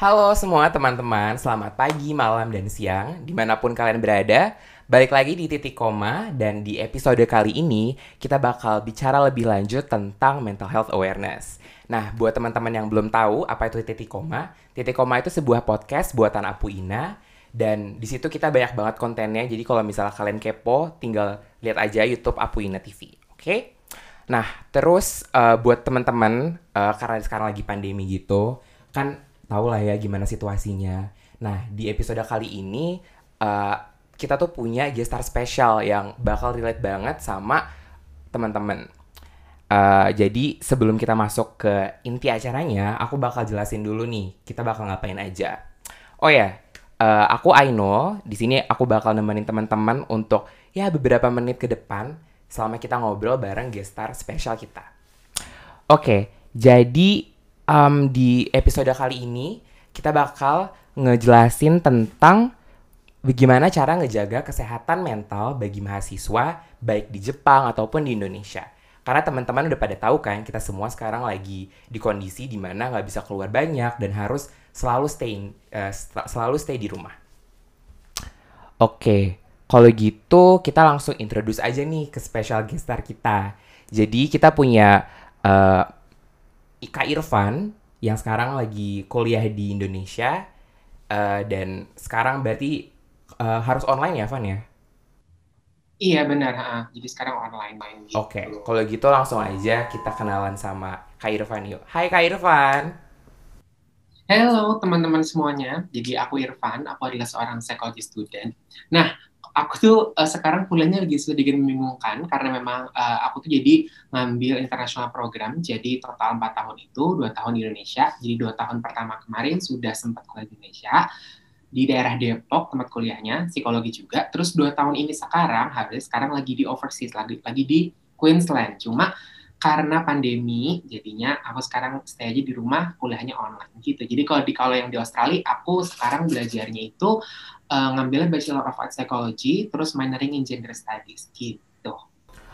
Halo semua teman-teman, selamat pagi, malam, dan siang. Di mana pun kalian berada Balik lagi di Titik Koma Dan di episode kali ini Kita bakal bicara lebih lanjut tentang mental health awareness. Nah, buat teman-teman yang belum tahu apa itu Titik Koma Titik Koma itu sebuah podcast buatan Apu Ina Dan di situ kita banyak banget kontennya Jadi kalau misalnya kalian kepo, tinggal lihat aja YouTube Apu Ina TV Oke? Okay? Nah, terus uh, buat teman-teman uh, Karena sekarang lagi pandemi gitu Kan tahu lah ya gimana situasinya. Nah, di episode kali ini uh, kita tuh punya gestar spesial yang bakal relate banget sama teman-teman. Uh, jadi sebelum kita masuk ke inti acaranya, aku bakal jelasin dulu nih kita bakal ngapain aja. Oh ya, uh, aku Aino. Di sini aku bakal nemenin teman-teman untuk ya beberapa menit ke depan selama kita ngobrol bareng gestar spesial kita. Oke, okay, jadi um, di episode kali ini kita bakal ngejelasin tentang bagaimana cara ngejaga kesehatan mental bagi mahasiswa baik di Jepang ataupun di Indonesia. Karena teman-teman udah pada tahu kan kita semua sekarang lagi di kondisi di mana nggak bisa keluar banyak dan harus selalu stay in, uh, selalu stay di rumah. Oke, kalau gitu kita langsung introduce aja nih ke special guest star kita. Jadi kita punya uh, Ika Irfan yang sekarang lagi kuliah di Indonesia uh, dan sekarang berarti uh, harus online ya, Van ya? Iya benar, ha. jadi sekarang online main. Gitu. Oke, okay. kalau gitu langsung aja kita kenalan sama Kak Irfan yuk. Hai Kak Irfan. Halo teman-teman semuanya, jadi aku Irfan, aku adalah seorang psikologi student. Nah, aku tuh uh, sekarang kuliahnya lagi sedikit membingungkan karena memang uh, aku tuh jadi ngambil internasional program. Jadi total empat tahun itu dua tahun di Indonesia. Jadi dua tahun pertama kemarin sudah sempat kuliah di Indonesia. Di daerah Depok tempat kuliahnya psikologi juga. Terus dua tahun ini sekarang habis sekarang lagi di overseas lagi lagi di Queensland. Cuma karena pandemi jadinya aku sekarang stay aja di rumah kuliahnya online gitu jadi kalau di kalau yang di Australia aku sekarang belajarnya itu uh, ngambilnya Bachelor of Art Psychology, terus minoring in Gender Studies gitu.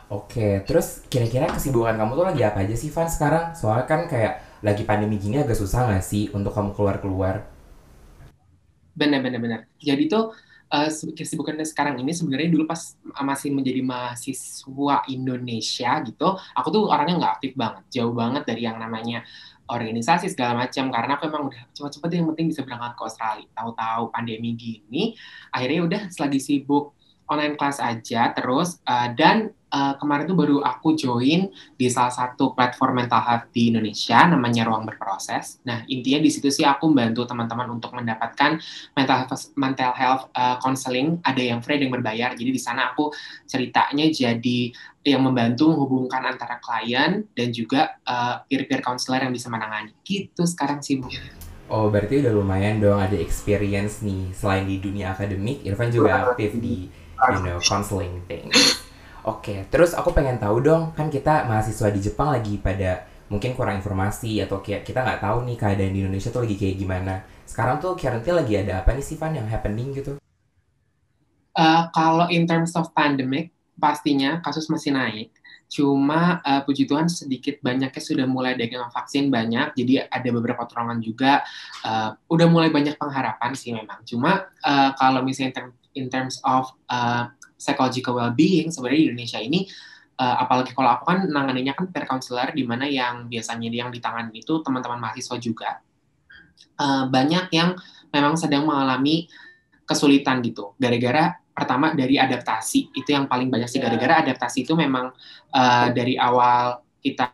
Oke, terus kira-kira kesibukan kamu tuh lagi apa aja sih, Van, sekarang? Soalnya kan kayak lagi pandemi gini agak susah nggak sih untuk kamu keluar-keluar? Bener-bener. bener. Jadi tuh uh, kesibukannya sekarang ini sebenarnya dulu pas masih menjadi mahasiswa Indonesia gitu, aku tuh orangnya nggak aktif banget, jauh banget dari yang namanya organisasi segala macam. Karena aku emang udah cepat-cepat yang penting bisa berangkat ke Australia. Tahu-tahu pandemi gini akhirnya udah selagi sibuk online class aja terus uh, dan uh, kemarin tuh baru aku join di salah satu platform mental health di Indonesia namanya Ruang Berproses. Nah, intinya di situ sih aku membantu teman-teman untuk mendapatkan mental health mental health uh, counseling, ada yang free, ada yang berbayar. Jadi di sana aku ceritanya jadi yang membantu menghubungkan antara klien dan juga uh, peer-peer counselor yang bisa menangani. Gitu sekarang sih, Bu. Oh, berarti udah lumayan dong ada experience nih. Selain di dunia akademik, Irfan juga aktif di you know counseling things. Oke, okay. terus aku pengen tahu dong, kan kita mahasiswa di Jepang lagi pada mungkin kurang informasi atau kayak kita nggak tahu nih keadaan di Indonesia tuh lagi kayak gimana. Sekarang tuh currently lagi ada apa nih sih Van yang happening gitu? Uh, kalau in terms of pandemic, pastinya kasus masih naik. Cuma uh, puji Tuhan sedikit banyaknya sudah mulai dagang vaksin banyak, jadi ada beberapa terangan juga. Uh, udah mulai banyak pengharapan sih memang. Cuma uh, kalau misalnya in terms of uh, psychological well-being sebenarnya di Indonesia ini uh, apalagi kalau aku kan nanganinya kan peer counselor di mana yang biasanya yang di tangan itu teman-teman mahasiswa juga. Uh, banyak yang memang sedang mengalami kesulitan gitu. Gara-gara pertama dari adaptasi itu yang paling banyak sih. Gara-gara adaptasi itu memang uh, dari awal kita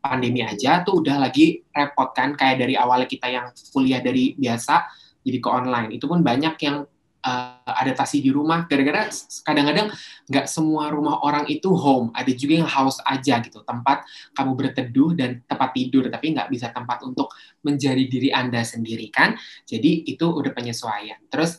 pandemi aja tuh udah lagi repot kan. Kayak dari awal kita yang kuliah dari biasa jadi ke online. Itu pun banyak yang uh, adaptasi di rumah. Gara-gara kadang-kadang nggak semua rumah orang itu home. Ada juga yang house aja gitu. Tempat kamu berteduh dan tempat tidur. Tapi nggak bisa tempat untuk menjadi diri anda sendiri kan? Jadi itu udah penyesuaian. Terus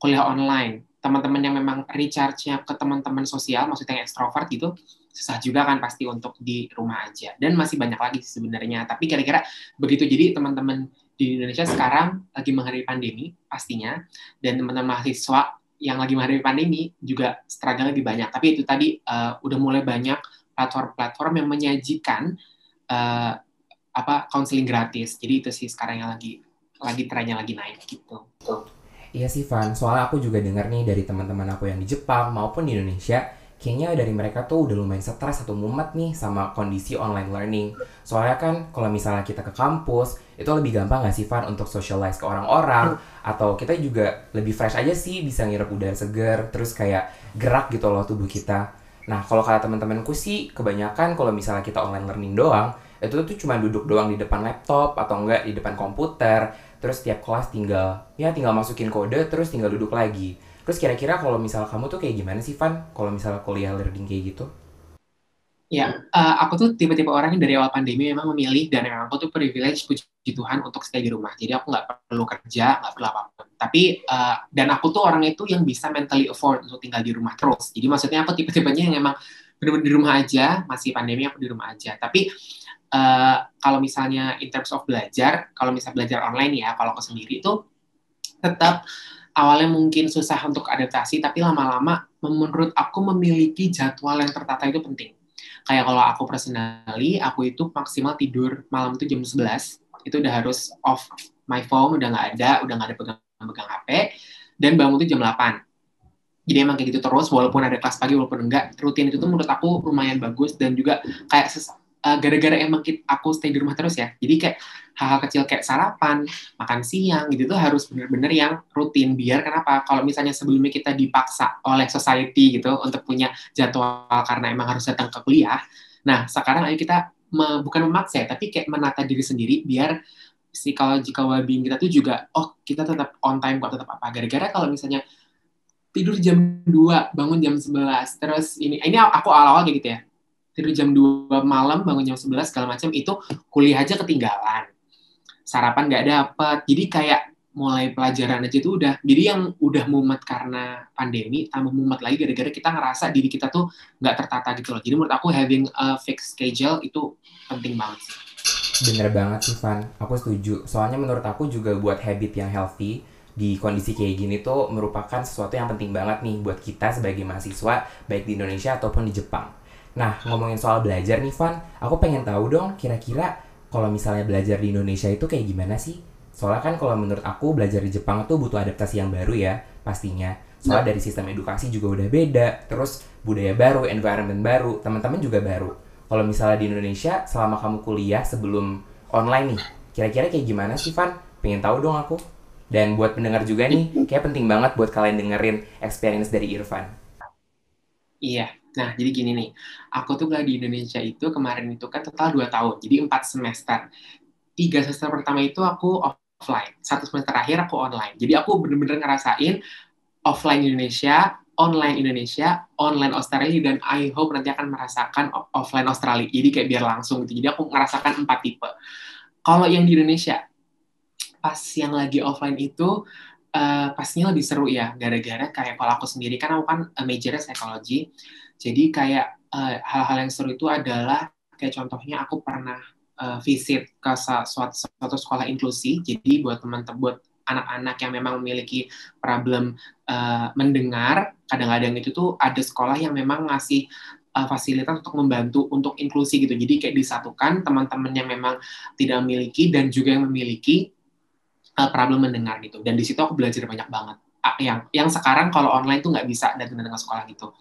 kuliah online. Teman-teman yang memang recharge-nya ke teman-teman sosial maksudnya yang ekstrovert gitu susah juga kan pasti untuk di rumah aja. Dan masih banyak lagi sebenarnya. Tapi kira-kira begitu. Jadi teman-teman di Indonesia sekarang lagi menghadapi pandemi pastinya dan teman-teman mahasiswa yang lagi menghadapi pandemi juga struggle lebih banyak. Tapi itu tadi uh, udah mulai banyak platform-platform yang menyajikan uh, apa counseling gratis. Jadi itu sih sekarang yang lagi lagi trennya lagi naik gitu. Iya sih Van, soalnya aku juga dengar nih dari teman-teman aku yang di Jepang maupun di Indonesia, kayaknya dari mereka tuh udah lumayan stres atau mumet nih sama kondisi online learning. Soalnya kan kalau misalnya kita ke kampus, itu lebih gampang gak sih Van untuk socialize ke orang-orang, atau kita juga lebih fresh aja sih bisa ngirup udara seger, terus kayak gerak gitu loh tubuh kita. Nah kalau kata teman-temanku sih, kebanyakan kalau misalnya kita online learning doang, itu tuh cuma duduk doang di depan laptop atau enggak di depan komputer, terus tiap kelas tinggal ya tinggal masukin kode terus tinggal duduk lagi Terus kira-kira kalau misal kamu tuh kayak gimana sih, Van? Kalau misalnya kuliah learning kayak gitu? Ya, uh, aku tuh tipe-tipe orang yang dari awal pandemi memang memilih dan memang aku tuh privilege puji Tuhan untuk stay di rumah. Jadi aku nggak perlu kerja, nggak perlu apa pun. Tapi uh, dan aku tuh orang itu yang bisa mentally afford untuk tinggal di rumah terus. Jadi maksudnya aku tipe-tipenya yang emang benar-benar di rumah aja, masih pandemi aku di rumah aja. Tapi uh, kalau misalnya in terms of belajar, kalau misalnya belajar online ya, kalau aku sendiri itu tetap awalnya mungkin susah untuk adaptasi, tapi lama-lama menurut aku memiliki jadwal yang tertata itu penting. Kayak kalau aku personally, aku itu maksimal tidur malam itu jam 11, itu udah harus off my phone, udah nggak ada, udah nggak ada pegang-pegang HP, dan bangun itu jam 8. Jadi emang kayak gitu terus, walaupun ada kelas pagi, walaupun enggak, rutin itu tuh menurut aku lumayan bagus, dan juga kayak uh, gara-gara emang kita, aku stay di rumah terus ya. Jadi kayak hal-hal kecil kayak sarapan, makan siang gitu tuh harus bener-bener yang rutin. Biar kenapa? Kalau misalnya sebelumnya kita dipaksa oleh society gitu untuk punya jadwal karena emang harus datang ke kuliah. Nah, sekarang ayo kita me, bukan memaksa ya, tapi kayak menata diri sendiri biar psychological well-being kita tuh juga oh kita tetap on time kok tetap apa gara-gara kalau misalnya tidur jam 2 bangun jam 11 terus ini ini aku awal-awal kayak gitu ya tidur jam 2 malam, bangun jam 11, segala macam, itu kuliah aja ketinggalan. Sarapan nggak dapat. Jadi kayak mulai pelajaran aja tuh udah. Jadi yang udah mumet karena pandemi, tambah mumet lagi gara-gara kita ngerasa diri kita tuh nggak tertata gitu loh. Jadi menurut aku having a fixed schedule itu penting banget sih. Bener banget sih, Van. Aku setuju. Soalnya menurut aku juga buat habit yang healthy, di kondisi kayak gini tuh merupakan sesuatu yang penting banget nih buat kita sebagai mahasiswa baik di Indonesia ataupun di Jepang. Nah, ngomongin soal belajar nih, Van, aku pengen tahu dong kira-kira kalau misalnya belajar di Indonesia itu kayak gimana sih? Soalnya kan kalau menurut aku belajar di Jepang tuh butuh adaptasi yang baru ya, pastinya. Soalnya nah. dari sistem edukasi juga udah beda, terus budaya baru, environment baru, teman-teman juga baru. Kalau misalnya di Indonesia, selama kamu kuliah sebelum online nih, kira-kira kayak gimana sih, Van? Pengen tahu dong aku. Dan buat pendengar juga nih, kayak penting banget buat kalian dengerin experience dari Irfan. Iya, Nah, jadi gini nih, aku tuh kuliah di Indonesia itu kemarin itu kan total 2 tahun, jadi 4 semester. Tiga semester pertama itu aku offline, satu semester akhir aku online. Jadi aku bener-bener ngerasain offline Indonesia, online Indonesia, online Australia, dan I hope nanti akan merasakan offline Australia. Jadi kayak biar langsung gitu. Jadi aku ngerasakan empat tipe. Kalau yang di Indonesia, pas yang lagi offline itu, uh, pastinya lebih seru ya, gara-gara kayak kalau aku sendiri, kan aku kan majornya psikologi, jadi kayak eh, hal-hal yang seru itu adalah kayak contohnya aku pernah uh, visit ke suatu, suatu sekolah inklusi. Jadi buat teman-teman buat anak-anak yang memang memiliki problem uh, mendengar, kadang-kadang itu tuh ada sekolah yang memang ngasih uh, fasilitas untuk membantu untuk inklusi gitu. Jadi kayak disatukan teman-teman yang memang tidak memiliki dan juga yang memiliki uh, problem mendengar gitu. Dan di situ aku belajar banyak banget. Yang yang sekarang kalau online tuh nggak bisa datang ke sekolah gitu.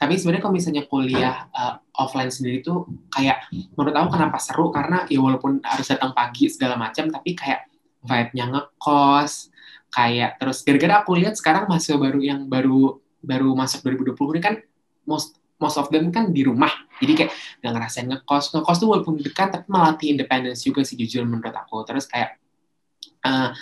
Tapi sebenarnya kalau misalnya kuliah uh, offline sendiri tuh kayak menurut aku kenapa seru? Karena ya walaupun harus datang pagi segala macam tapi kayak vibe-nya ngekos kayak terus gara-gara aku lihat sekarang mahasiswa baru yang baru baru masuk 2020 ini kan most most of them kan di rumah. Jadi kayak nggak ngerasain ngekos. Ngekos tuh walaupun dekat tapi melatih independence juga sih jujur menurut aku. Terus kayak uh,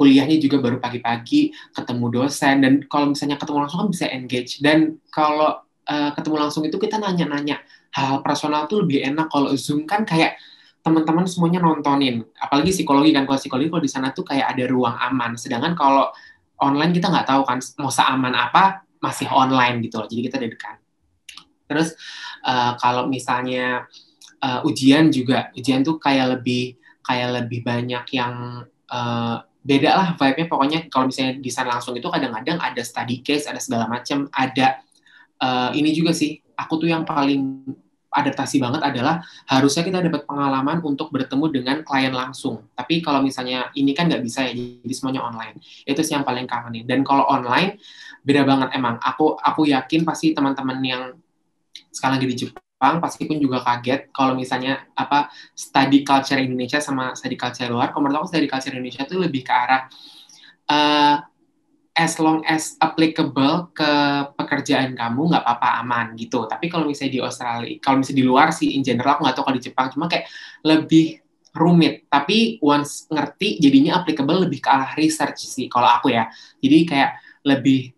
kuliahnya juga baru pagi-pagi ketemu dosen dan kalau misalnya ketemu langsung kan bisa engage. Dan kalau uh, ketemu langsung itu kita nanya-nanya hal personal tuh lebih enak. Kalau zoom kan kayak teman-teman semuanya nontonin. Apalagi psikologi kan kalau psikologi kalau di sana tuh kayak ada ruang aman. Sedangkan kalau online kita nggak tahu kan mau seaman apa masih online gitu loh. Jadi kita dedekan terus uh, kalau misalnya uh, ujian juga ujian tuh kayak lebih kayak lebih banyak yang uh, beda lah vibe-nya pokoknya kalau misalnya desain langsung itu kadang-kadang ada study case, ada segala macam, ada uh, ini juga sih. Aku tuh yang paling adaptasi banget adalah harusnya kita dapat pengalaman untuk bertemu dengan klien langsung. Tapi kalau misalnya ini kan nggak bisa ya, jadi semuanya online. Itu sih yang paling kangenin. Dan kalau online beda banget emang. Aku aku yakin pasti teman-teman yang sekarang lagi di Jepang pasti pun juga kaget kalau misalnya apa study culture Indonesia sama study culture luar. Kalau menurut aku study culture Indonesia itu lebih ke arah uh, as long as applicable ke pekerjaan kamu nggak apa-apa aman gitu. Tapi kalau misalnya di Australia, kalau misalnya di luar sih in general aku nggak tahu kalau di Jepang cuma kayak lebih rumit. Tapi once ngerti jadinya applicable lebih ke arah research sih kalau aku ya. Jadi kayak lebih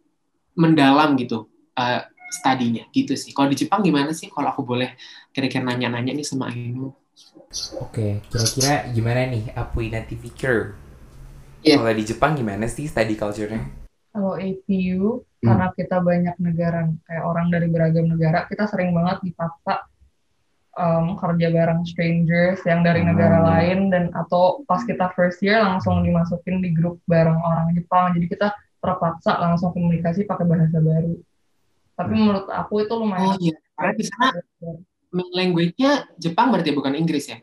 mendalam gitu uh, studinya gitu sih. Kalau di Jepang gimana sih? Kalau aku boleh kira-kira nanya-nanya nih sama Ainu. Oke, kira-kira gimana nih Apui nanti pikir? Yeah. Kalau di Jepang gimana sih study culture-nya? kalau APU hmm. karena kita banyak negara kayak orang dari beragam negara kita sering banget dipaksa um, kerja bareng strangers yang dari hmm. negara lain dan atau pas kita first year langsung dimasukin di grup bareng orang Jepang jadi kita terpaksa langsung komunikasi pakai bahasa baru tapi hmm. menurut aku itu lumayan oh iya. karena di sana language-nya Jepang berarti bukan Inggris ya?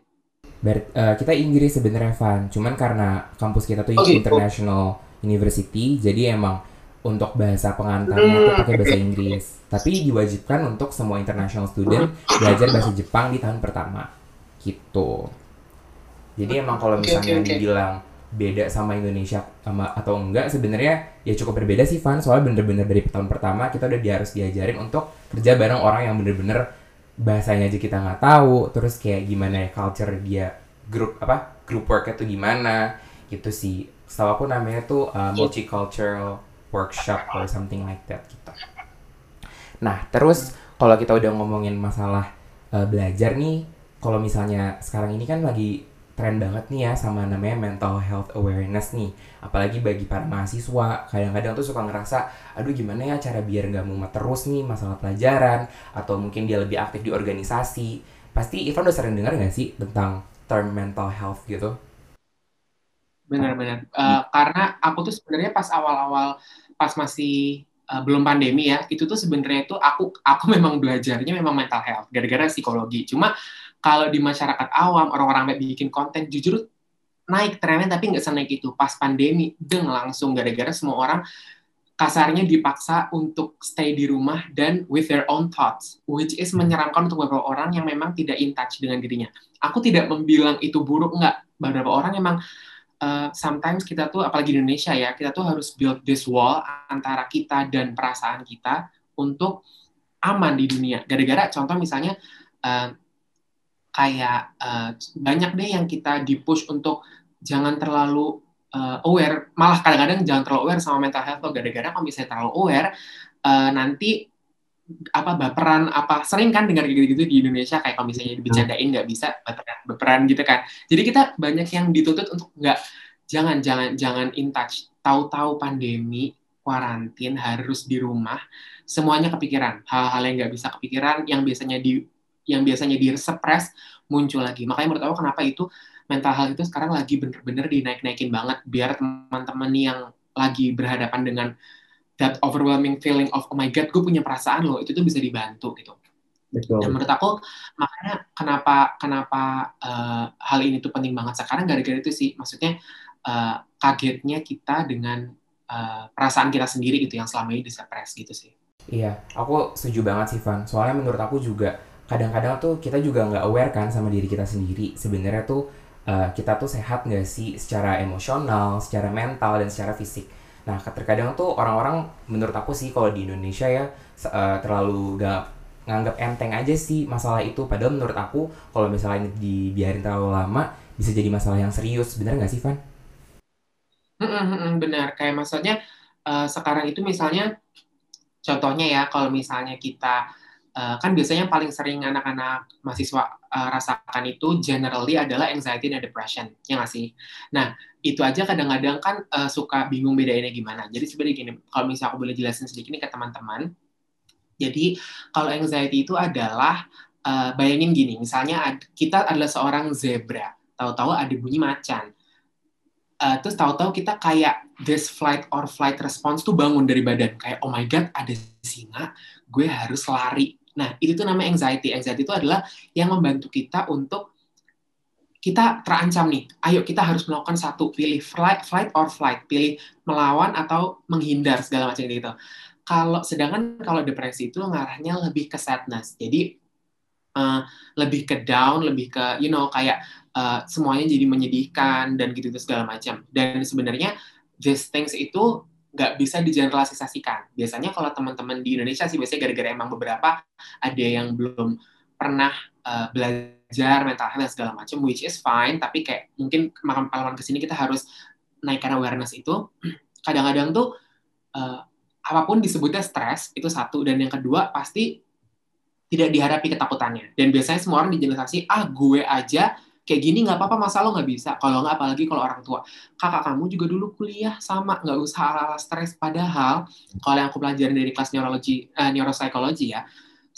Ber uh, kita Inggris sebenarnya Van. Cuman karena kampus kita tuh oh, gitu. international University jadi emang untuk bahasa pengantarnya itu pakai bahasa Inggris. Tapi diwajibkan untuk semua international student belajar bahasa Jepang di tahun pertama. Gitu. Jadi emang kalau misalnya okay, okay, dibilang beda sama Indonesia sama atau enggak sebenarnya ya cukup berbeda sih Van. Soalnya bener-bener dari tahun pertama kita udah harus diajarin untuk kerja bareng orang yang bener-bener bahasanya aja kita nggak tahu. Terus kayak gimana ya culture dia grup apa group worknya tuh gimana gitu sih. Setahu aku namanya tuh uh, multicultural workshop or something like that gitu. Nah terus kalau kita udah ngomongin masalah uh, belajar nih, kalau misalnya sekarang ini kan lagi tren banget nih ya sama namanya mental health awareness nih. Apalagi bagi para mahasiswa, kadang-kadang tuh suka ngerasa, aduh gimana ya cara biar nggak mumet terus nih masalah pelajaran, atau mungkin dia lebih aktif di organisasi. Pasti Ivan udah sering dengar nggak sih tentang term mental health gitu? Benar-benar. Uh, karena aku tuh sebenarnya pas awal-awal pas masih uh, belum pandemi ya, itu tuh sebenarnya itu aku aku memang belajarnya memang mental health gara-gara psikologi. Cuma kalau di masyarakat awam orang-orang bikin konten jujur naik trennya tapi nggak senaik itu pas pandemi deng langsung gara-gara semua orang kasarnya dipaksa untuk stay di rumah dan with their own thoughts, which is menyeramkan untuk beberapa orang yang memang tidak in touch dengan dirinya. Aku tidak membilang itu buruk, enggak. Beberapa orang memang uh, sometimes kita tuh apalagi di Indonesia ya kita tuh harus build this wall antara kita dan perasaan kita untuk aman di dunia. Gara-gara contoh misalnya uh, kayak uh, banyak deh yang kita dipush untuk jangan terlalu uh, aware, malah kadang-kadang jangan terlalu aware sama mental health lo. Gara-gara kalau misalnya terlalu aware uh, nanti apa baperan apa sering kan dengar gitu-gitu di Indonesia kayak kalau misalnya dibicarain nggak bisa baperan, baperan gitu kan. Jadi kita banyak yang dituntut untuk nggak jangan jangan jangan in touch. Tahu-tahu pandemi kuarantin harus di rumah semuanya kepikiran. Hal-hal yang nggak bisa kepikiran yang biasanya di yang biasanya di suppress muncul lagi makanya menurut aku kenapa itu mental health itu sekarang lagi bener-bener dinaik-naikin banget biar teman-teman yang lagi berhadapan dengan that overwhelming feeling of oh my god gue punya perasaan loh itu tuh bisa dibantu gitu Betul. Dan menurut aku makanya kenapa kenapa uh, hal ini tuh penting banget sekarang gara-gara itu sih maksudnya uh, kagetnya kita dengan uh, perasaan kita sendiri gitu yang selama ini disepres gitu sih. Iya, aku setuju banget sih Van. Soalnya menurut aku juga kadang-kadang tuh kita juga nggak aware kan sama diri kita sendiri. Sebenarnya tuh uh, kita tuh sehat nggak sih secara emosional, secara mental dan secara fisik Nah, terkadang tuh orang-orang menurut aku sih kalau di Indonesia ya uh, terlalu gak nganggap enteng aja sih masalah itu. Padahal menurut aku kalau misalnya dibiarin terlalu lama bisa jadi masalah yang serius. Bener nggak sih, Van? benar. Kayak maksudnya uh, sekarang itu misalnya contohnya ya kalau misalnya kita uh, kan biasanya paling sering anak-anak mahasiswa uh, rasakan itu generally adalah anxiety dan depression, ya nggak sih? Nah, itu aja kadang-kadang kan uh, suka bingung bedainnya gimana. Jadi sebenarnya gini, kalau misalnya aku boleh jelasin sedikit nih ke teman-teman. Jadi kalau anxiety itu adalah uh, bayangin gini, misalnya kita adalah seorang zebra, tahu-tahu ada bunyi macan. uh, terus tahu-tahu kita kayak this flight or flight response tuh bangun dari badan kayak oh my god ada singa gue harus lari nah itu tuh namanya anxiety. Anxiety itu adalah yang membantu kita untuk kita terancam nih. Ayo kita harus melakukan satu pilih flight flight or flight. Pilih melawan atau menghindar segala macam gitu. Kalau sedangkan kalau depresi itu ngarahnya lebih ke sadness. Jadi uh, lebih ke down lebih ke you know kayak uh, semuanya jadi menyedihkan dan gitu gitu segala macam. Dan sebenarnya these things itu nggak bisa digeneralisasikan. Biasanya kalau teman-teman di Indonesia sih biasanya gara-gara emang beberapa ada yang belum pernah uh, belajar mental health dan segala macam, which is fine. Tapi kayak mungkin makan pengalaman ke sini kita harus naikkan awareness itu. Kadang-kadang tuh uh, apa pun disebutnya stres itu satu dan yang kedua pasti tidak dihadapi ketakutannya. Dan biasanya semua orang dijelasasi, ah gue aja kayak gini nggak apa-apa masa lo nggak bisa? Kalau nggak apalagi kalau orang tua. Kakak kamu juga dulu kuliah sama nggak usah ala-ala stres. Padahal kalau yang aku pelajarin dari kelas neurologi uh, neuropsikologi ya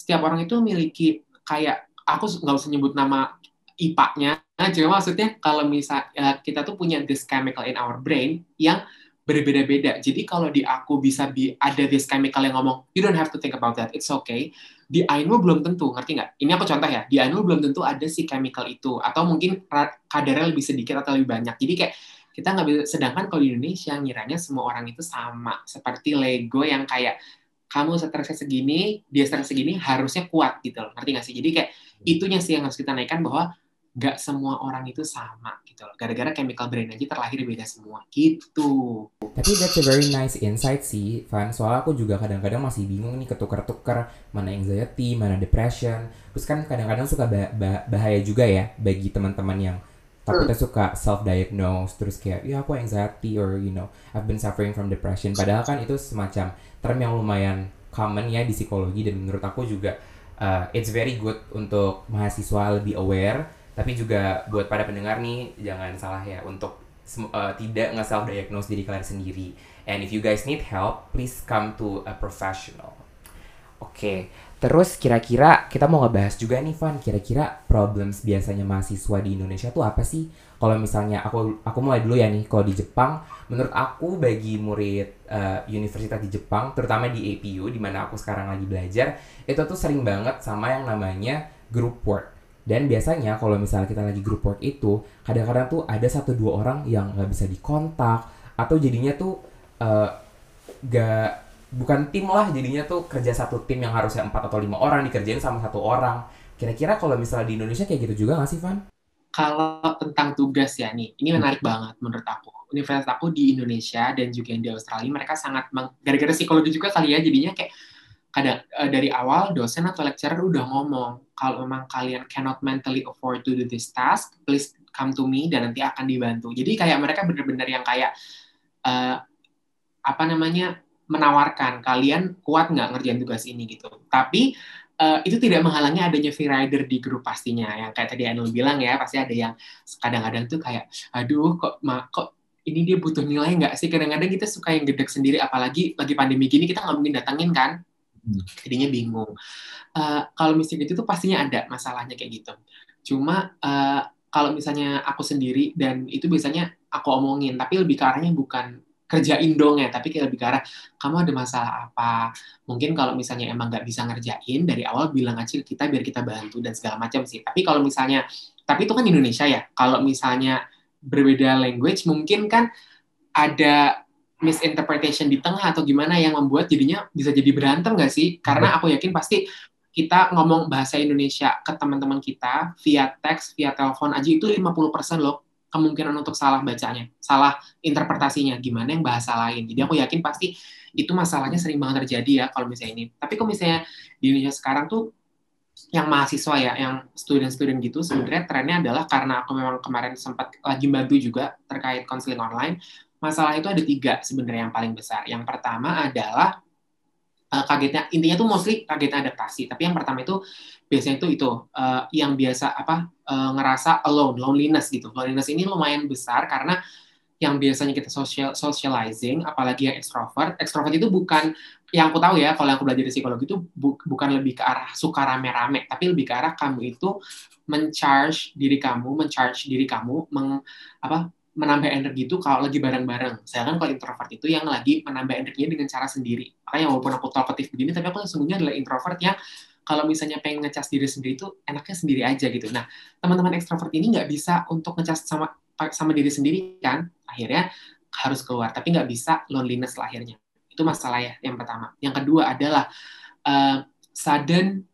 setiap orang itu memiliki kayak aku nggak usah nyebut nama IPA-nya cuma maksudnya kalau misal uh, kita tuh punya this chemical in our brain yang berbeda-beda. Jadi kalau di aku bisa bi ada this chemical yang ngomong, you don't have to think about that, it's okay. Di Ainu belum tentu, ngerti nggak? Ini aku contoh ya, di Ainu belum tentu ada si chemical itu, atau mungkin kadarnya lebih sedikit atau lebih banyak. Jadi kayak kita nggak bisa, sedangkan kalau di Indonesia ngiranya semua orang itu sama, seperti Lego yang kayak kamu stresnya segini, dia stres segini, harusnya kuat gitu loh, ngerti nggak sih? Jadi kayak itunya sih yang harus kita naikkan bahwa nggak semua orang itu sama gitu loh. Gara-gara chemical brain aja terlahir beda semua gitu. Tapi that's a very nice insight sih, Van. Soalnya aku juga kadang-kadang masih bingung nih ketuker-tuker mana anxiety, mana depression. Terus kan kadang-kadang suka bah bah bahaya juga ya bagi teman-teman yang takutnya hmm. suka self-diagnose terus kayak ya aku anxiety or you know I've been suffering from depression. Padahal kan itu semacam term yang lumayan common ya di psikologi dan menurut aku juga uh, it's very good untuk mahasiswa lebih aware tapi juga buat pada pendengar nih jangan salah ya untuk uh, tidak nge-self diagnose diri kalian sendiri. And if you guys need help, please come to a professional. Oke, okay. terus kira-kira kita mau ngebahas juga nih Van, kira-kira problems biasanya mahasiswa di Indonesia tuh apa sih? Kalau misalnya aku aku mulai dulu ya nih, kalau di Jepang, menurut aku bagi murid uh, universitas di Jepang, terutama di APU di mana aku sekarang lagi belajar, itu tuh sering banget sama yang namanya group work dan biasanya kalau misalnya kita lagi group work itu, kadang-kadang tuh ada satu dua orang yang nggak bisa dikontak atau jadinya tuh uh, gak bukan tim lah jadinya tuh kerja satu tim yang harusnya empat atau lima orang dikerjain sama satu orang. Kira-kira kalau misalnya di Indonesia kayak gitu juga nggak sih, Van? Kalau tentang tugas ya nih, ini menarik banget menurut aku. Universitas aku di Indonesia dan juga di Australia mereka sangat gara-gara psikologi juga kali ya jadinya kayak kadang uh, dari awal dosen atau lecturer udah ngomong kalau memang kalian cannot mentally afford to do this task, please come to me dan nanti akan dibantu. Jadi kayak mereka benar-benar yang kayak uh, apa namanya menawarkan kalian kuat nggak ngerjain tugas ini gitu. Tapi uh, itu tidak menghalangi adanya free rider di grup pastinya. Yang kayak tadi Anul bilang ya pasti ada yang kadang-kadang tuh kayak aduh kok ma, kok ini dia butuh nilai nggak sih kadang-kadang kita suka yang gedek sendiri apalagi lagi pandemi gini kita nggak mungkin datangin kan. Jadinya bingung. Uh, kalau misalnya itu tuh pastinya ada masalahnya kayak gitu. Cuma uh, kalau misalnya aku sendiri dan itu biasanya aku omongin, tapi lebih ke arahnya bukan kerjain dong ya, tapi kayak lebih ke arah kamu ada masalah apa? Mungkin kalau misalnya emang nggak bisa ngerjain dari awal bilang aja kita biar kita bantu dan segala macam sih. Tapi kalau misalnya, tapi itu kan Indonesia ya. Kalau misalnya berbeda language, mungkin kan ada misinterpretation di tengah atau gimana yang membuat jadinya bisa jadi berantem gak sih? Karena aku yakin pasti kita ngomong bahasa Indonesia ke teman-teman kita via teks, via telepon aja itu 50% loh kemungkinan untuk salah bacanya, salah interpretasinya, gimana yang bahasa lain. Jadi aku yakin pasti itu masalahnya sering banget terjadi ya kalau misalnya ini. Tapi kalau misalnya di Indonesia sekarang tuh yang mahasiswa ya, yang student-student gitu, sebenarnya trennya adalah karena aku memang kemarin sempat lagi bantu juga terkait konseling online, masalah itu ada tiga sebenarnya yang paling besar. Yang pertama adalah uh, kagetnya intinya tuh mostly kagetnya adaptasi. Tapi yang pertama itu biasanya itu itu uh, yang biasa apa uh, ngerasa alone, loneliness gitu. Loneliness ini lumayan besar karena yang biasanya kita social socializing, apalagi yang extrovert, extrovert itu bukan yang aku tahu ya, kalau yang aku belajar di psikologi itu bu, bukan lebih ke arah suka rame-rame, tapi lebih ke arah kamu itu mencharge diri kamu, mencharge diri kamu, meng, apa menambah energi itu kalau lagi bareng-bareng. Sedangkan kalau introvert itu yang lagi menambah energinya dengan cara sendiri. Makanya walaupun aku talkative begini, tapi aku sesungguhnya adalah introvert yang kalau misalnya pengen ngecas diri sendiri itu enaknya sendiri aja gitu. Nah, teman-teman ekstrovert ini nggak bisa untuk ngecas sama sama diri sendiri kan, akhirnya harus keluar. Tapi nggak bisa loneliness lah akhirnya. Itu masalah ya yang pertama. Yang kedua adalah uh, sudden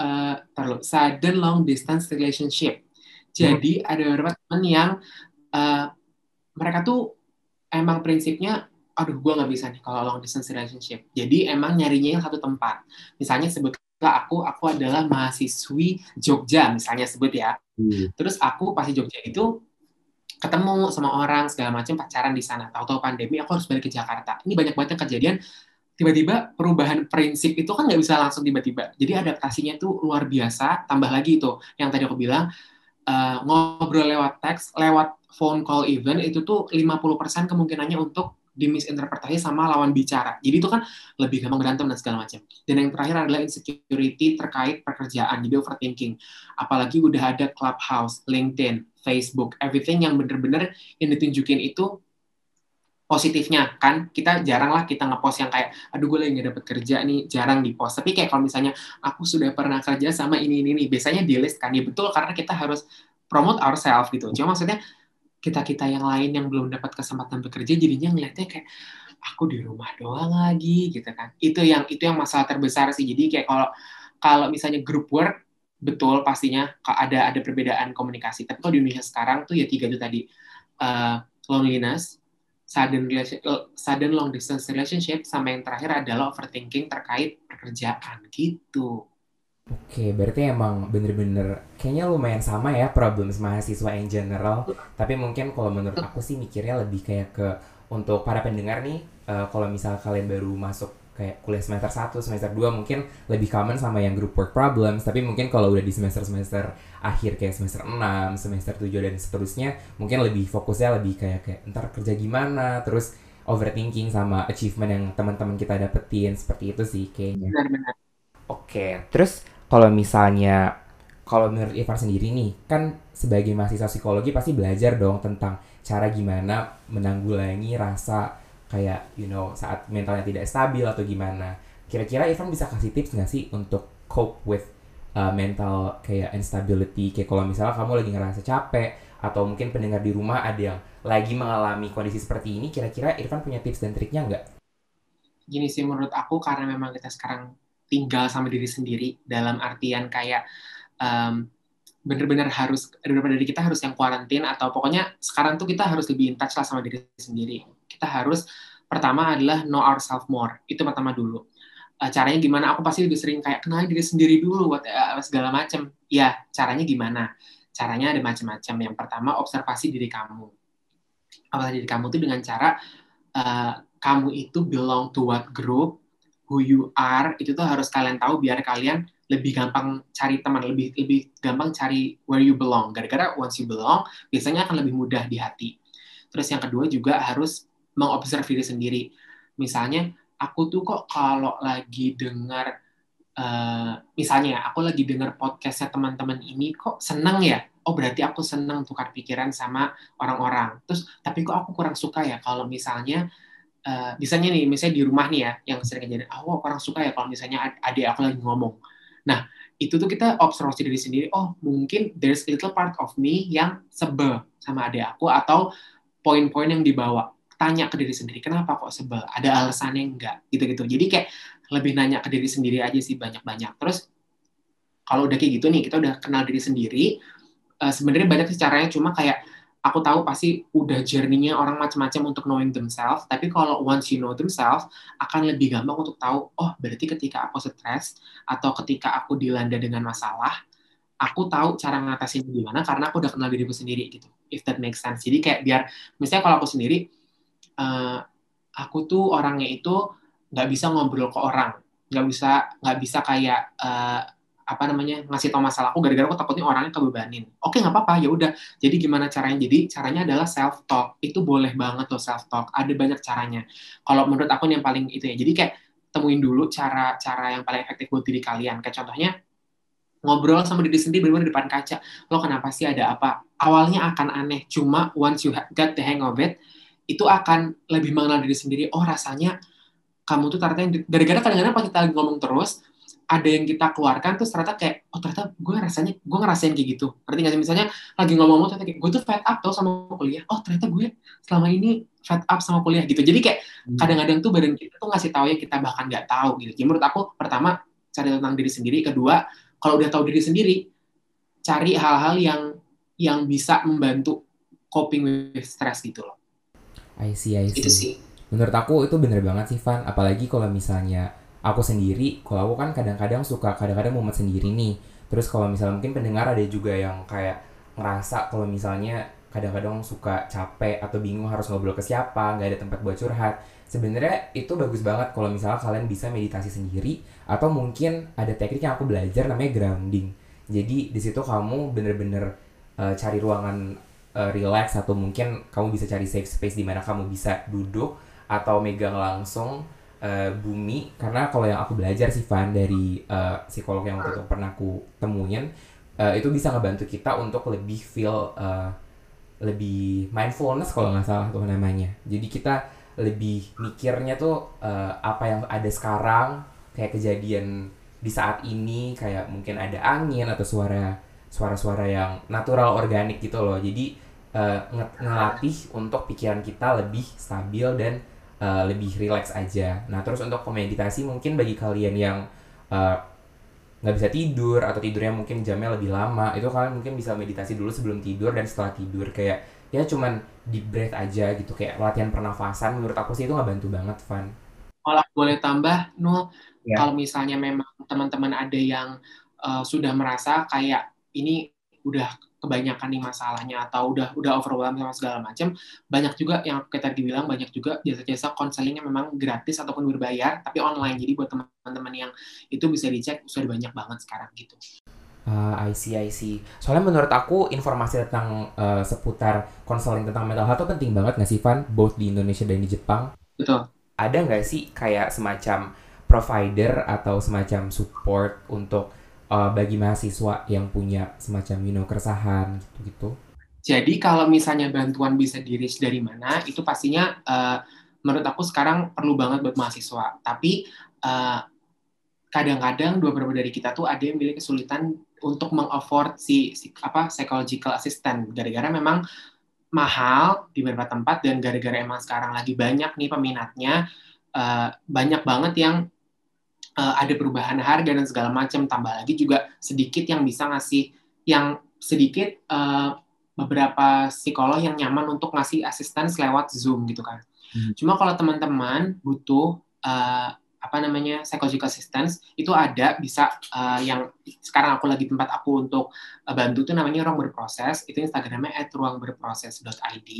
uh, perlu sudden long distance relationship. Jadi hmm. ada beberapa teman yang uh, mereka tuh emang prinsipnya aduh gue nggak bisa nih kalau long distance relationship. Jadi emang nyarinya yang satu tempat. Misalnya sebutlah aku aku adalah mahasiswi Jogja misalnya sebut ya. Hmm. terus aku pasti Jogja itu ketemu sama orang segala macam pacaran di sana. Tahu-tahu pandemi aku harus balik ke Jakarta. Ini banyak banget yang kejadian. Tiba-tiba perubahan prinsip itu kan nggak bisa langsung tiba-tiba. Jadi adaptasinya tuh luar biasa. Tambah lagi itu yang tadi aku bilang uh, ngobrol lewat teks, lewat phone call event itu tuh 50% kemungkinannya untuk dimisinterpretasi sama lawan bicara. Jadi itu kan lebih gampang berantem dan segala macam. Dan yang terakhir adalah insecurity terkait pekerjaan, jadi overthinking. Apalagi udah ada Clubhouse, LinkedIn, Facebook, everything yang bener-bener yang ditunjukin itu positifnya. Kan kita jarang lah kita ngepost yang kayak aduh gue lagi gak dapet kerja nih jarang di post tapi kayak kalau misalnya aku sudah pernah kerja sama ini ini nih biasanya di list kan. Ya betul karena kita harus promote ourselves gitu. Cuma maksudnya kita kita yang lain yang belum dapat kesempatan bekerja jadinya ngeliatnya kayak aku di rumah doang lagi gitu kan. Itu yang itu yang masalah terbesar sih. Jadi kayak kalau kalau misalnya group work betul pastinya ada ada perbedaan komunikasi. Tapi kalau di Indonesia sekarang tuh ya tiga itu tadi uh, loneliness sudden sudden long distance relationship sama yang terakhir adalah overthinking terkait pekerjaan gitu. Oke, berarti emang bener-bener kayaknya lumayan sama ya problem mahasiswa in general. Tapi mungkin kalau menurut aku sih mikirnya lebih kayak ke untuk para pendengar nih, uh, kalau misal kalian baru masuk kayak kuliah semester 1, semester 2 mungkin lebih common sama yang group work problems, tapi mungkin kalau udah di semester-semester akhir kayak semester 6, semester 7 dan seterusnya, mungkin lebih fokusnya lebih kayak kayak ntar kerja gimana, terus overthinking sama achievement yang teman-teman kita dapetin seperti itu sih kayaknya. Benar-benar. Oke, terus kalau misalnya kalau menurut Ivar sendiri nih, kan sebagai mahasiswa psikologi pasti belajar dong tentang cara gimana menanggulangi rasa kayak you know saat mentalnya tidak stabil atau gimana. Kira-kira Irfan bisa kasih tips nggak sih untuk cope with uh, mental kayak instability? Kayak kalau misalnya kamu lagi ngerasa capek atau mungkin pendengar di rumah ada yang lagi mengalami kondisi seperti ini kira-kira Irfan punya tips dan triknya nggak? Gini sih menurut aku karena memang kita sekarang tinggal sama diri sendiri dalam artian kayak um, bener-bener harus bener-bener dari kita harus yang kuarantin atau pokoknya sekarang tuh kita harus lebih in touch lah sama diri sendiri kita harus pertama adalah know ourselves more. Itu pertama dulu. Uh, caranya gimana? Aku pasti lebih sering kayak kenal diri sendiri dulu, buat uh, segala macam. Ya, caranya gimana? Caranya ada macam-macam. Yang pertama, observasi diri kamu. Observasi diri kamu itu dengan cara uh, kamu itu belong to what group, who you are, itu tuh harus kalian tahu biar kalian lebih gampang cari teman, lebih lebih gampang cari where you belong. Gara-gara once you belong, biasanya akan lebih mudah di hati. Terus yang kedua juga harus mengobserv diri sendiri. Misalnya, aku tuh kok kalau lagi dengar, uh, misalnya aku lagi dengar podcastnya teman-teman ini kok seneng ya? Oh berarti aku seneng tukar pikiran sama orang-orang. Terus tapi kok aku kurang suka ya kalau misalnya uh, misalnya nih, misalnya di rumah nih ya, yang sering kejadian, oh kurang suka ya kalau misalnya adik aku lagi ngomong. Nah, itu tuh kita observasi diri sendiri, oh mungkin there's a little part of me yang sebel sama adik aku, atau poin-poin yang dibawa tanya ke diri sendiri kenapa kok sebel? Ada alasannya enggak? Gitu-gitu. Jadi kayak lebih nanya ke diri sendiri aja sih banyak-banyak. Terus kalau udah kayak gitu nih kita udah kenal diri sendiri uh, sebenarnya banyak sih caranya. Cuma kayak aku tahu pasti udah journey-nya orang macam-macam untuk knowing themselves. Tapi kalau once you know themselves akan lebih gampang untuk tahu oh berarti ketika aku stres atau ketika aku dilanda dengan masalah aku tahu cara ngatasin gimana karena aku udah kenal diriku sendiri gitu. If that makes sense. Jadi kayak biar misalnya kalau aku sendiri uh, aku tuh orangnya itu nggak bisa ngobrol ke orang. Nggak bisa nggak bisa kayak uh, apa namanya ngasih tau masalah aku gara-gara aku takutnya orangnya kebebanin. Oke nggak apa-apa ya udah. Jadi gimana caranya? Jadi caranya adalah self talk itu boleh banget loh self talk ada banyak caranya. Kalau menurut aku yang paling itu ya. Jadi kayak temuin dulu cara-cara yang paling efektif buat diri kalian. Kayak contohnya ngobrol sama diri sendiri benar-benar depan kaca. Lo kenapa sih ada apa? Awalnya akan aneh. Cuma once you get the hang of it itu akan lebih mengenal diri sendiri. Oh rasanya kamu tuh ternyata gara-gara kadang-kadang pas kita lagi ngomong terus ada yang kita keluarkan tuh ternyata kayak oh ternyata gue rasanya gue ngerasain kayak gitu. Ngerti nggak sih? Misalnya lagi ngomong-ngomong ternyata kayak gue tuh fed up tau sama kuliah. Oh ternyata gue selama ini fed up sama kuliah gitu. Jadi kayak hmm. kadang-kadang tuh badan kita tuh ngasih tahu ya kita bahkan nggak tahu gitu. Jadi menurut aku pertama cari tentang diri sendiri. Kedua kalau udah tahu diri sendiri cari hal-hal yang yang bisa membantu coping with stress gitu loh I see I see itu sih menurut aku itu bener banget sih Van apalagi kalau misalnya aku sendiri kalau aku kan kadang-kadang suka kadang-kadang mumet sendiri nih terus kalau misalnya mungkin pendengar ada juga yang kayak ngerasa kalau misalnya kadang-kadang suka capek atau bingung harus ngobrol ke siapa, nggak ada tempat buat curhat. Sebenarnya itu bagus banget kalau misalnya kalian bisa meditasi sendiri atau mungkin ada teknik yang aku belajar namanya grounding. Jadi di situ kamu bener-bener uh, cari ruangan uh, relax atau mungkin kamu bisa cari safe space di mana kamu bisa duduk atau megang langsung uh, bumi. Karena kalau yang aku belajar sih Van dari uh, psikolog yang waktu itu pernah aku temuin uh, itu bisa ngebantu kita untuk lebih feel uh, lebih mindfulness kalau nggak salah tuh namanya. Jadi kita lebih mikirnya tuh uh, apa yang ada sekarang kayak kejadian di saat ini kayak mungkin ada angin atau suara suara-suara yang natural organik gitu loh. Jadi uh, ngelatih untuk pikiran kita lebih stabil dan uh, lebih relax aja nah terus untuk meditasi mungkin bagi kalian yang uh, nggak bisa tidur atau tidurnya mungkin jamnya lebih lama itu kalian mungkin bisa meditasi dulu sebelum tidur dan setelah tidur kayak ya cuman deep breath aja gitu kayak latihan pernafasan menurut aku sih itu nggak bantu banget Van. Kalau boleh tambah Nul, ya. kalau misalnya memang teman-teman ada yang uh, sudah merasa kayak ini udah kebanyakan nih masalahnya atau udah udah overwhelmed sama segala macam banyak juga yang kita dibilang banyak juga jasa-jasa konseling yang memang gratis ataupun berbayar tapi online jadi buat teman-teman yang itu bisa dicek sudah banyak banget sekarang gitu Uh, I see, I see. Soalnya menurut aku informasi tentang uh, seputar konseling tentang mental health itu penting banget nggak sih, Van? Both di Indonesia dan di Jepang. Betul. Ada nggak sih kayak semacam provider atau semacam support untuk uh, bagi mahasiswa yang punya semacam you know keresahan gitu-gitu? Jadi kalau misalnya bantuan bisa di reach dari mana, itu pastinya uh, menurut aku sekarang perlu banget buat mahasiswa. Tapi uh, kadang-kadang dua beberapa dari kita tuh ada yang milih kesulitan untuk mengafford si, si apa psychological assistant gara-gara memang mahal di beberapa tempat dan gara-gara emang sekarang lagi banyak nih peminatnya uh, banyak banget yang uh, ada perubahan harga dan segala macam tambah lagi juga sedikit yang bisa ngasih yang sedikit uh, beberapa psikolog yang nyaman untuk ngasih asisten lewat Zoom gitu kan. Hmm. Cuma kalau teman-teman butuh uh, apa namanya psychological assistance itu ada bisa uh, yang sekarang aku lagi tempat aku untuk uh, bantu tuh namanya ruang berproses itu instagramnya at ruang berproses.id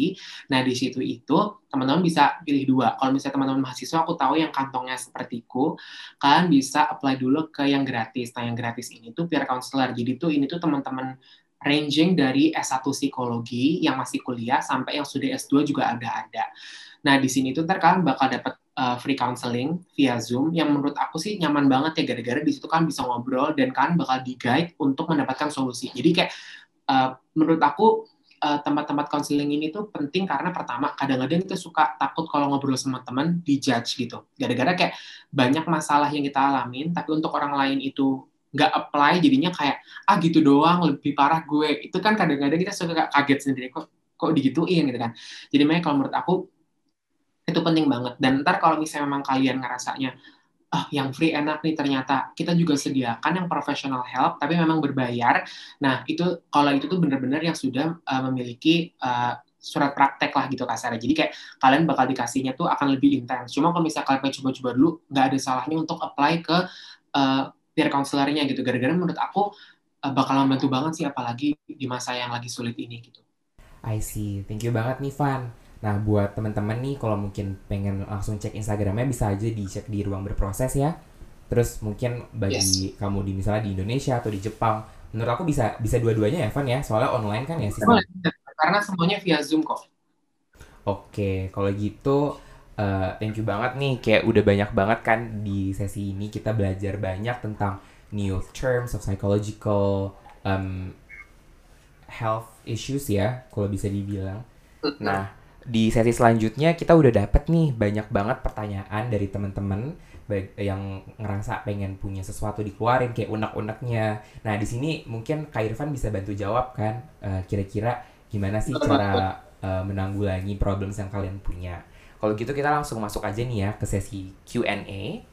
nah di situ itu teman-teman bisa pilih dua. Kalau misalnya teman-teman mahasiswa aku tahu yang kantongnya sepertiku kalian bisa apply dulu ke yang gratis. Nah yang gratis ini tuh peer counselor. Jadi tuh ini tuh teman-teman ranging dari S1 psikologi yang masih kuliah sampai yang sudah S2 juga ada ada. Nah, di sini tuh ntar kalian bakal dapat uh, free counseling via Zoom yang menurut aku sih nyaman banget ya gara-gara di situ kan bisa ngobrol dan kan bakal di guide untuk mendapatkan solusi. Jadi kayak uh, menurut aku uh, tempat-tempat counseling ini tuh penting karena pertama kadang-kadang kita suka takut kalau ngobrol sama teman dijudge gitu. Gara-gara kayak banyak masalah yang kita alamin tapi untuk orang lain itu nggak apply jadinya kayak ah gitu doang lebih parah gue itu kan kadang-kadang kita suka kaget sendiri kok kok digituin gitu kan jadi makanya kalau menurut aku itu penting banget. Dan ntar kalau misalnya memang kalian ngerasanya ah yang free enak nih ternyata kita juga sediakan yang professional help tapi memang berbayar. Nah itu kalau itu tuh benar-benar yang sudah uh, memiliki uh, surat praktek lah gitu kasarnya jadi kayak kalian bakal dikasihnya tuh akan lebih intens. Cuma kalau misalnya kalian coba-coba dulu nggak ada salahnya untuk apply ke uh, peer counselornya gitu. Gara-gara menurut aku uh, bakal membantu banget sih apalagi di masa yang lagi sulit ini gitu. I see. Thank you banget nih Van Nah, buat teman-teman nih kalau mungkin pengen langsung cek Instagramnya bisa aja dicek di ruang berproses ya. Terus mungkin bagi yes. kamu di misalnya di Indonesia atau di Jepang, menurut aku bisa bisa dua-duanya ya, Van ya. Soalnya online kan ya sistem. Karena semuanya via Zoom kok. Oke, kalau gitu uh, thank you banget nih kayak udah banyak banget kan di sesi ini kita belajar banyak tentang new terms of psychological um, health issues ya, kalau bisa dibilang. Nah, di sesi selanjutnya kita udah dapet nih banyak banget pertanyaan dari teman-teman baik yang ngerasa pengen punya sesuatu dikeluarin kayak unek-uneknya. Nah, di sini mungkin Kak Irfan bisa bantu jawab kan eh, kira-kira gimana sih cara eh, menanggulangi problems yang kalian punya. Kalau gitu kita langsung masuk aja nih ya ke sesi Q&A.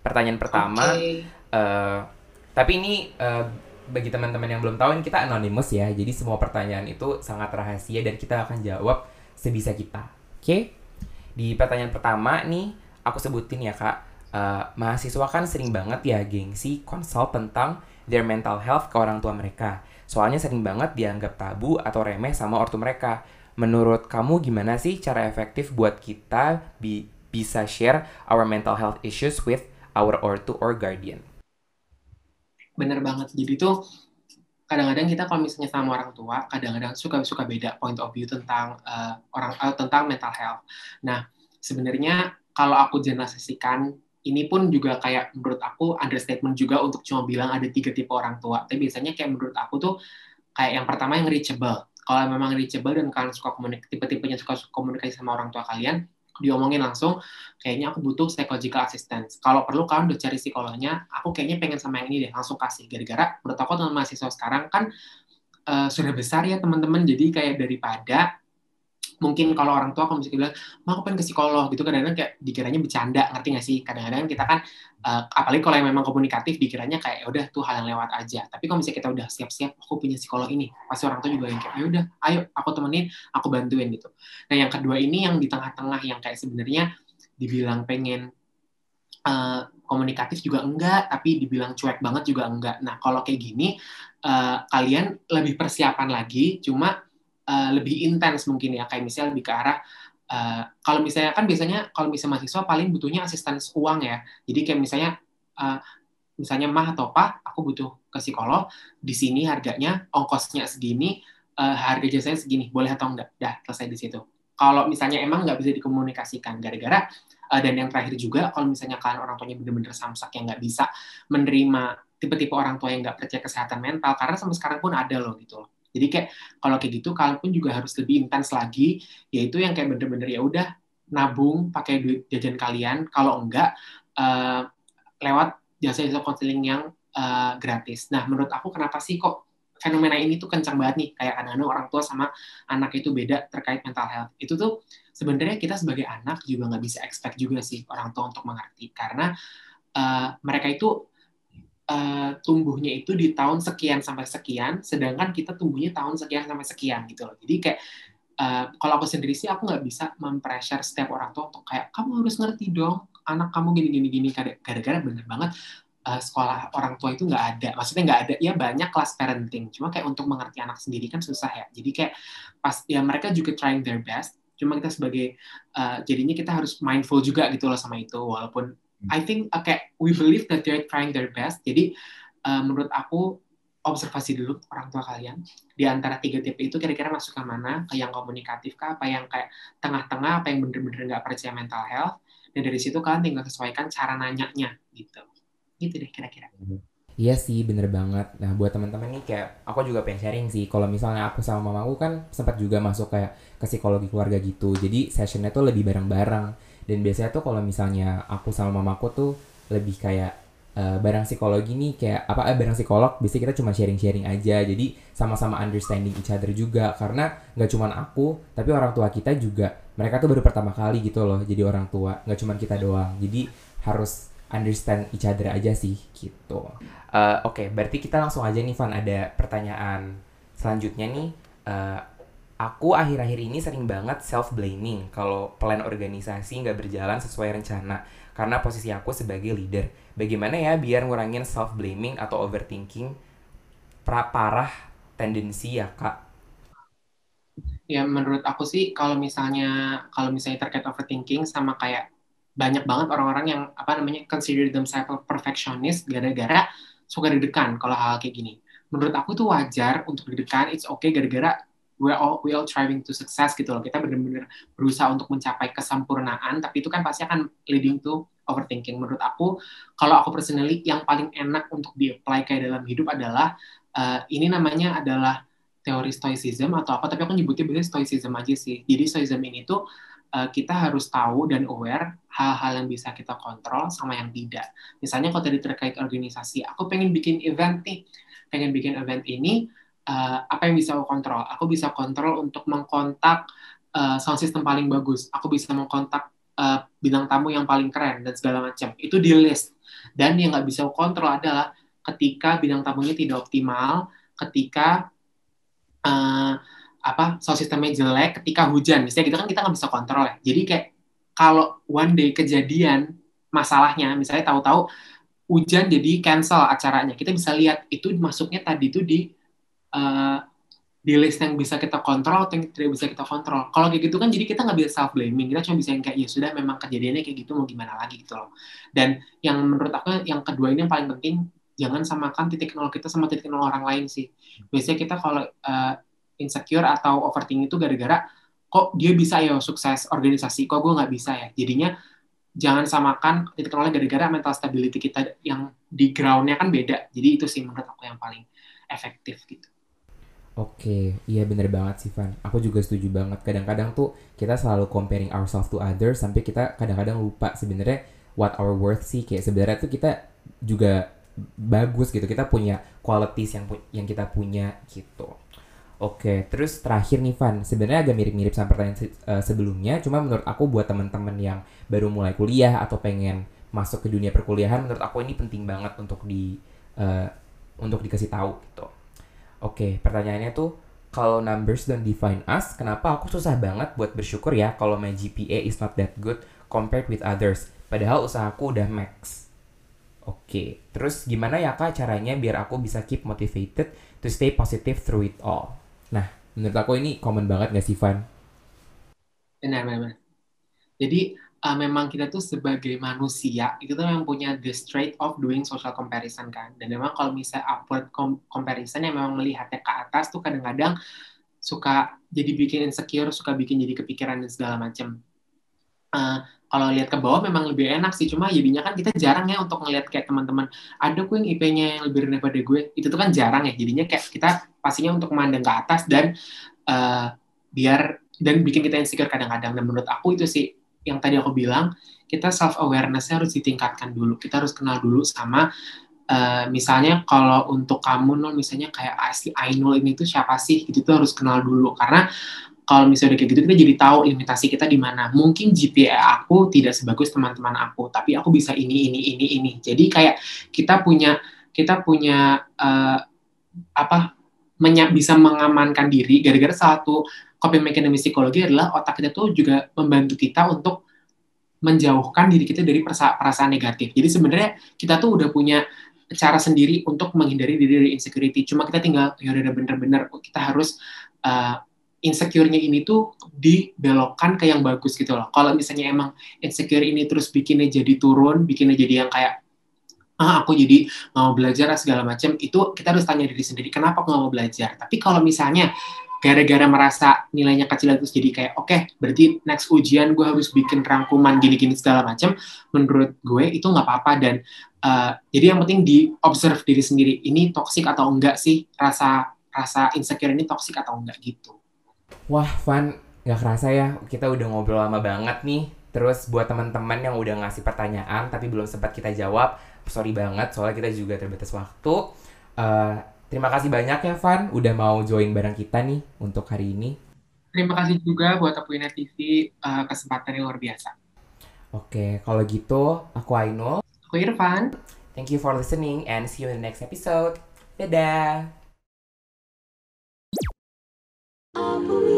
Pertanyaan pertama Oke. Eh, tapi ini eh, bagi teman-teman yang belum tahu ini kita anonymous ya. Jadi semua pertanyaan itu sangat rahasia dan kita akan jawab sebisa kita. Oke? Di pertanyaan pertama nih aku sebutin ya Kak. eh, mahasiswa kan sering banget ya gengsi konsult tentang their mental health ke orang tua mereka. Soalnya sering banget dianggap tabu atau remeh sama ortu mereka. Menurut kamu gimana sih cara efektif buat kita bi- bisa share our mental health issues with our ortu or guardian? Bener banget. Jadi tuh kadang-kadang kita kalau misalnya sama orang tua, kadang-kadang suka suka beda point of view tentang eh, orang eh, tentang mental health. Nah, sebenarnya kalau aku generalisasikan ini pun juga kayak menurut aku understatement juga untuk cuma bilang ada tiga tipe orang tua. Tapi biasanya kayak menurut aku tuh kayak yang pertama yang reachable. Kalau memang reachable dan kalian suka komunikasi, tipe-tipenya suka komunikasi sama orang tua kalian, diomongin langsung, kayaknya aku butuh psychological assistance. Kalau perlu kalian udah cari psikolognya, aku kayaknya pengen sama yang ini deh, langsung kasih. Gara-gara menurut aku teman mahasiswa sekarang kan eh, sudah besar ya teman-teman, jadi kayak daripada mungkin kalau orang tua kalau misalnya bilang, mau aku pengen ke psikolog gitu, kadang-kadang kayak dikiranya bercanda, ngerti nggak sih? Kadang-kadang kita kan, eh, apalagi kalau yang memang komunikatif, dikiranya kayak "Ya udah tuh hal yang lewat aja. Tapi kalau misalnya kita udah siap-siap, aku punya psikolog ini, pasti orang tua juga yang kayak, ya udah, ayo aku temenin, aku bantuin gitu. Nah yang kedua ini yang di tengah-tengah yang kayak sebenarnya dibilang pengen eh, komunikatif juga enggak, tapi dibilang cuek banget juga enggak. Nah kalau kayak gini, eh, kalian lebih persiapan lagi, cuma eh, lebih intens mungkin ya, kayak misalnya lebih ke arah eh, kalau misalnya kan biasanya kalau misalnya mahasiswa paling butuhnya asisten uang ya. Jadi kayak misalnya eh, misalnya mah atau pak, aku butuh ke psikolog, di sini harganya ongkosnya segini, eh, harga jasanya segini, boleh atau enggak? Dah selesai di situ. Kalau misalnya emang nggak bisa dikomunikasikan, gara-gara eh, dan yang terakhir juga kalau misalnya kalian orang tuanya bener-bener samsak yang nggak bisa menerima tipe-tipe orang tua yang nggak percaya kesehatan mental, karena sampai sekarang pun ada loh gitu loh. Jadi kayak kalau kayak gitu kalian pun juga harus lebih intens lagi, yaitu yang kayak bener-bener ya udah nabung pakai duit jajan kalian, kalau enggak eh, lewat jasa-jasa konseling yang eh, gratis. Nah, menurut aku kenapa sih kok fenomena ini tuh kencang banget nih, kayak kadang-kadang orang tua sama anak itu beda terkait mental health. Itu tuh sebenarnya kita sebagai anak juga nggak bisa expect juga sih orang tua untuk mengerti, karena eh, mereka itu eh, tumbuhnya itu di tahun sekian sampai sekian, sedangkan kita tumbuhnya tahun sekian sampai sekian gitu loh. Jadi kayak eh, kalau aku sendiri sih aku nggak bisa mempressure setiap orang tua untuk kayak kamu harus ngerti dong anak kamu gini gini gini. Gara-gara bener banget eh, sekolah orang tua itu nggak ada. Maksudnya nggak ada ya banyak kelas parenting. Cuma kayak untuk mengerti anak sendiri kan susah ya. Jadi kayak pas ya mereka juga trying their best. Cuma kita sebagai eh, jadinya kita harus mindful juga gitu loh sama itu. Walaupun I think uh, kayak we believe that they're trying their best. Jadi eh, menurut aku observasi dulu orang tua kalian. Di antara tiga tipe itu kira-kira masuk ke mana? Ke yang komunikatif kah? Apa yang kayak tengah-tengah? Apa yang bener-bener nggak percaya mental health? Dan dari situ kalian tinggal sesuaikan cara nanyanya gitu. Gitu deh kira-kira. Iya sih, bener banget. Nah, buat teman-teman nih kayak aku juga pengen sharing sih. Kalau misalnya aku sama mamaku kan sempat juga masuk kayak ke psikologi keluarga gitu. Jadi sessionnya tuh lebih bareng-bareng. Dan biasanya tuh kalau misalnya aku sama mamaku tuh lebih kayak eh, bareng psikologi nih kayak apa eh, bareng psikolog. Biasanya kita cuma sharing-sharing aja. Jadi sama-sama understanding each other juga. Karena nggak cuma aku, tapi orang tua kita juga. Mereka tuh baru pertama kali gitu loh jadi orang tua. Nggak cuma kita doang. Jadi harus understand each other aja sih gitu. Eh, Oke, berarti kita langsung aja nih Van ada pertanyaan selanjutnya nih. Eh, aku akhir-akhir ini sering banget self blaming kalau plan organisasi nggak berjalan sesuai rencana karena posisi aku sebagai leader. Bagaimana ya biar ngurangin self blaming atau overthinking pra parah tendensi ya kak? ya menurut aku sih kalau misalnya kalau misalnya terkait overthinking sama kayak banyak banget orang-orang yang apa namanya consider themselves perfectionist gara-gara suka deg-degan kalau hal kayak gini. Menurut aku tuh wajar untuk deg-degan, it's okay gara-gara we all we all striving to success gitu loh. Kita benar-benar berusaha untuk mencapai kesempurnaan, tapi itu kan pasti akan leading to overthinking. Menurut aku, kalau aku personally, yang paling enak untuk di-apply kayak dalam hidup adalah, uh, ini namanya adalah teori stoicism atau apa, tapi aku nyebutnya biasanya stoicism aja sih. Jadi stoicism ini tuh uh, kita harus tahu dan aware hal-hal yang bisa kita kontrol sama yang tidak. Misalnya kalau tadi terkait organisasi, aku pengen bikin event nih, pengen bikin event ini, uh, apa yang bisa aku kontrol? Aku bisa kontrol untuk mengkontak uh, sound system paling bagus. Aku bisa mengkontak uh, bintang tamu yang paling keren dan segala macam. Itu di list. Dan yang nggak bisa aku kontrol adalah ketika bintang tamunya tidak optimal, ketika uh, apa sound systemnya jelek ketika hujan misalnya gitu kan kita nggak bisa kontrol ya jadi kayak kalau one day kejadian masalahnya misalnya tahu-tahu hujan jadi cancel acaranya kita bisa lihat itu masuknya tadi itu di uh, di list yang bisa kita kontrol atau yang tidak bisa kita kontrol. Kalau kayak gitu kan jadi kita nggak bisa self blaming, kita cuma bisa yang kayak ya sudah memang kejadiannya kayak gitu mau gimana lagi gitu loh. Dan yang menurut aku yang kedua ini yang paling penting jangan samakan titik nol kita sama titik nol orang lain sih. Biasanya kita kalau uh, insecure atau overthinking itu gara-gara kok dia bisa ya sukses organisasi, kok gue nggak bisa ya. Jadinya jangan samakan titik nolnya gara-gara mental stability kita yang di groundnya kan beda. Jadi itu sih menurut aku yang paling efektif gitu. Oke, iya bener banget sih Van. Aku juga setuju banget. Kadang-kadang tuh kita selalu comparing ourselves to others sampai kita kadang-kadang lupa sebenarnya what our worth sih. Kayak sebenarnya tuh kita juga bagus gitu. Kita punya qualities yang yang kita punya gitu. Oke, terus terakhir nih Van, sebenarnya agak mirip-mirip sama pertanyaan se uh, sebelumnya, cuma menurut aku buat teman-teman yang baru mulai kuliah atau pengen masuk ke dunia perkuliahan, menurut aku ini penting banget untuk di uh, untuk dikasih tahu gitu. Oke, pertanyaannya tuh kalau numbers don't define us, kenapa aku susah banget buat bersyukur ya kalau my GPA is not that good compared with others, padahal usahaku udah max. Oke, terus gimana ya kak caranya biar aku bisa keep motivated to stay positive through it all? Nah, menurut aku ini common banget gak sih, Van? Benar, benar. Jadi, uh, memang kita tuh sebagai manusia, itu tuh yang punya the straight of doing social comparison kan. Dan memang kalau misalnya upward comparison yang memang melihatnya ke atas tuh kadang-kadang suka jadi bikin insecure, suka bikin jadi kepikiran dan segala macam. Uh, kalau lihat ke bawah memang lebih enak sih cuma jadinya kan kita jarang ya untuk ngelihat kayak teman-teman ada gue yang IP-nya yang lebih rendah pada gue itu tuh kan jarang ya jadinya kayak kita pastinya untuk memandang ke atas dan uh, biar dan bikin kita insecure kadang-kadang dan menurut aku itu sih yang tadi aku bilang kita self awarenessnya harus ditingkatkan dulu kita harus kenal dulu sama Uh, misalnya kalau untuk kamu nol misalnya kayak asli Ainul ini tuh siapa sih gitu tuh harus kenal dulu karena kalau misalnya kayak gitu kita jadi tahu limitasi kita di mana. Mungkin GPA aku tidak sebagus teman-teman aku, tapi aku bisa ini ini ini ini. Jadi kayak kita punya kita punya uh, apa menya, bisa mengamankan diri gara-gara satu coping mechanism psikologi adalah otak kita tuh juga membantu kita untuk menjauhkan diri kita dari perasa perasaan negatif. Jadi sebenarnya kita tuh udah punya cara sendiri untuk menghindari diri dari insecurity. Cuma kita tinggal ya udah bener-bener kita harus uh, insecure-nya ini tuh dibelokkan ke yang bagus gitu loh. Kalau misalnya emang insecure ini terus bikinnya jadi turun, bikinnya jadi yang kayak ah aku jadi mau belajar segala macam itu kita harus tanya diri sendiri kenapa aku nggak mau belajar tapi kalau misalnya gara-gara merasa nilainya kecil terus jadi kayak oke okay, berarti next ujian gue harus bikin rangkuman gini-gini segala macam menurut gue itu nggak apa-apa dan uh, jadi yang penting di observe diri sendiri ini toxic atau enggak sih rasa rasa insecure ini toxic atau enggak gitu Wah, Van, nggak kerasa ya kita udah ngobrol lama banget nih. Terus buat teman-teman yang udah ngasih pertanyaan tapi belum sempat kita jawab, sorry banget soalnya kita juga terbatas waktu. Uh, Terima kasih banyak ya Van udah mau join bareng kita nih untuk hari ini. Terima kasih juga buat Apuina TV uh, eh, kesempatan yang luar biasa. Oke, kalau gitu aku Ainul. Aku Irfan. Thank you for listening and see you in the next episode. Dadah. Apuina.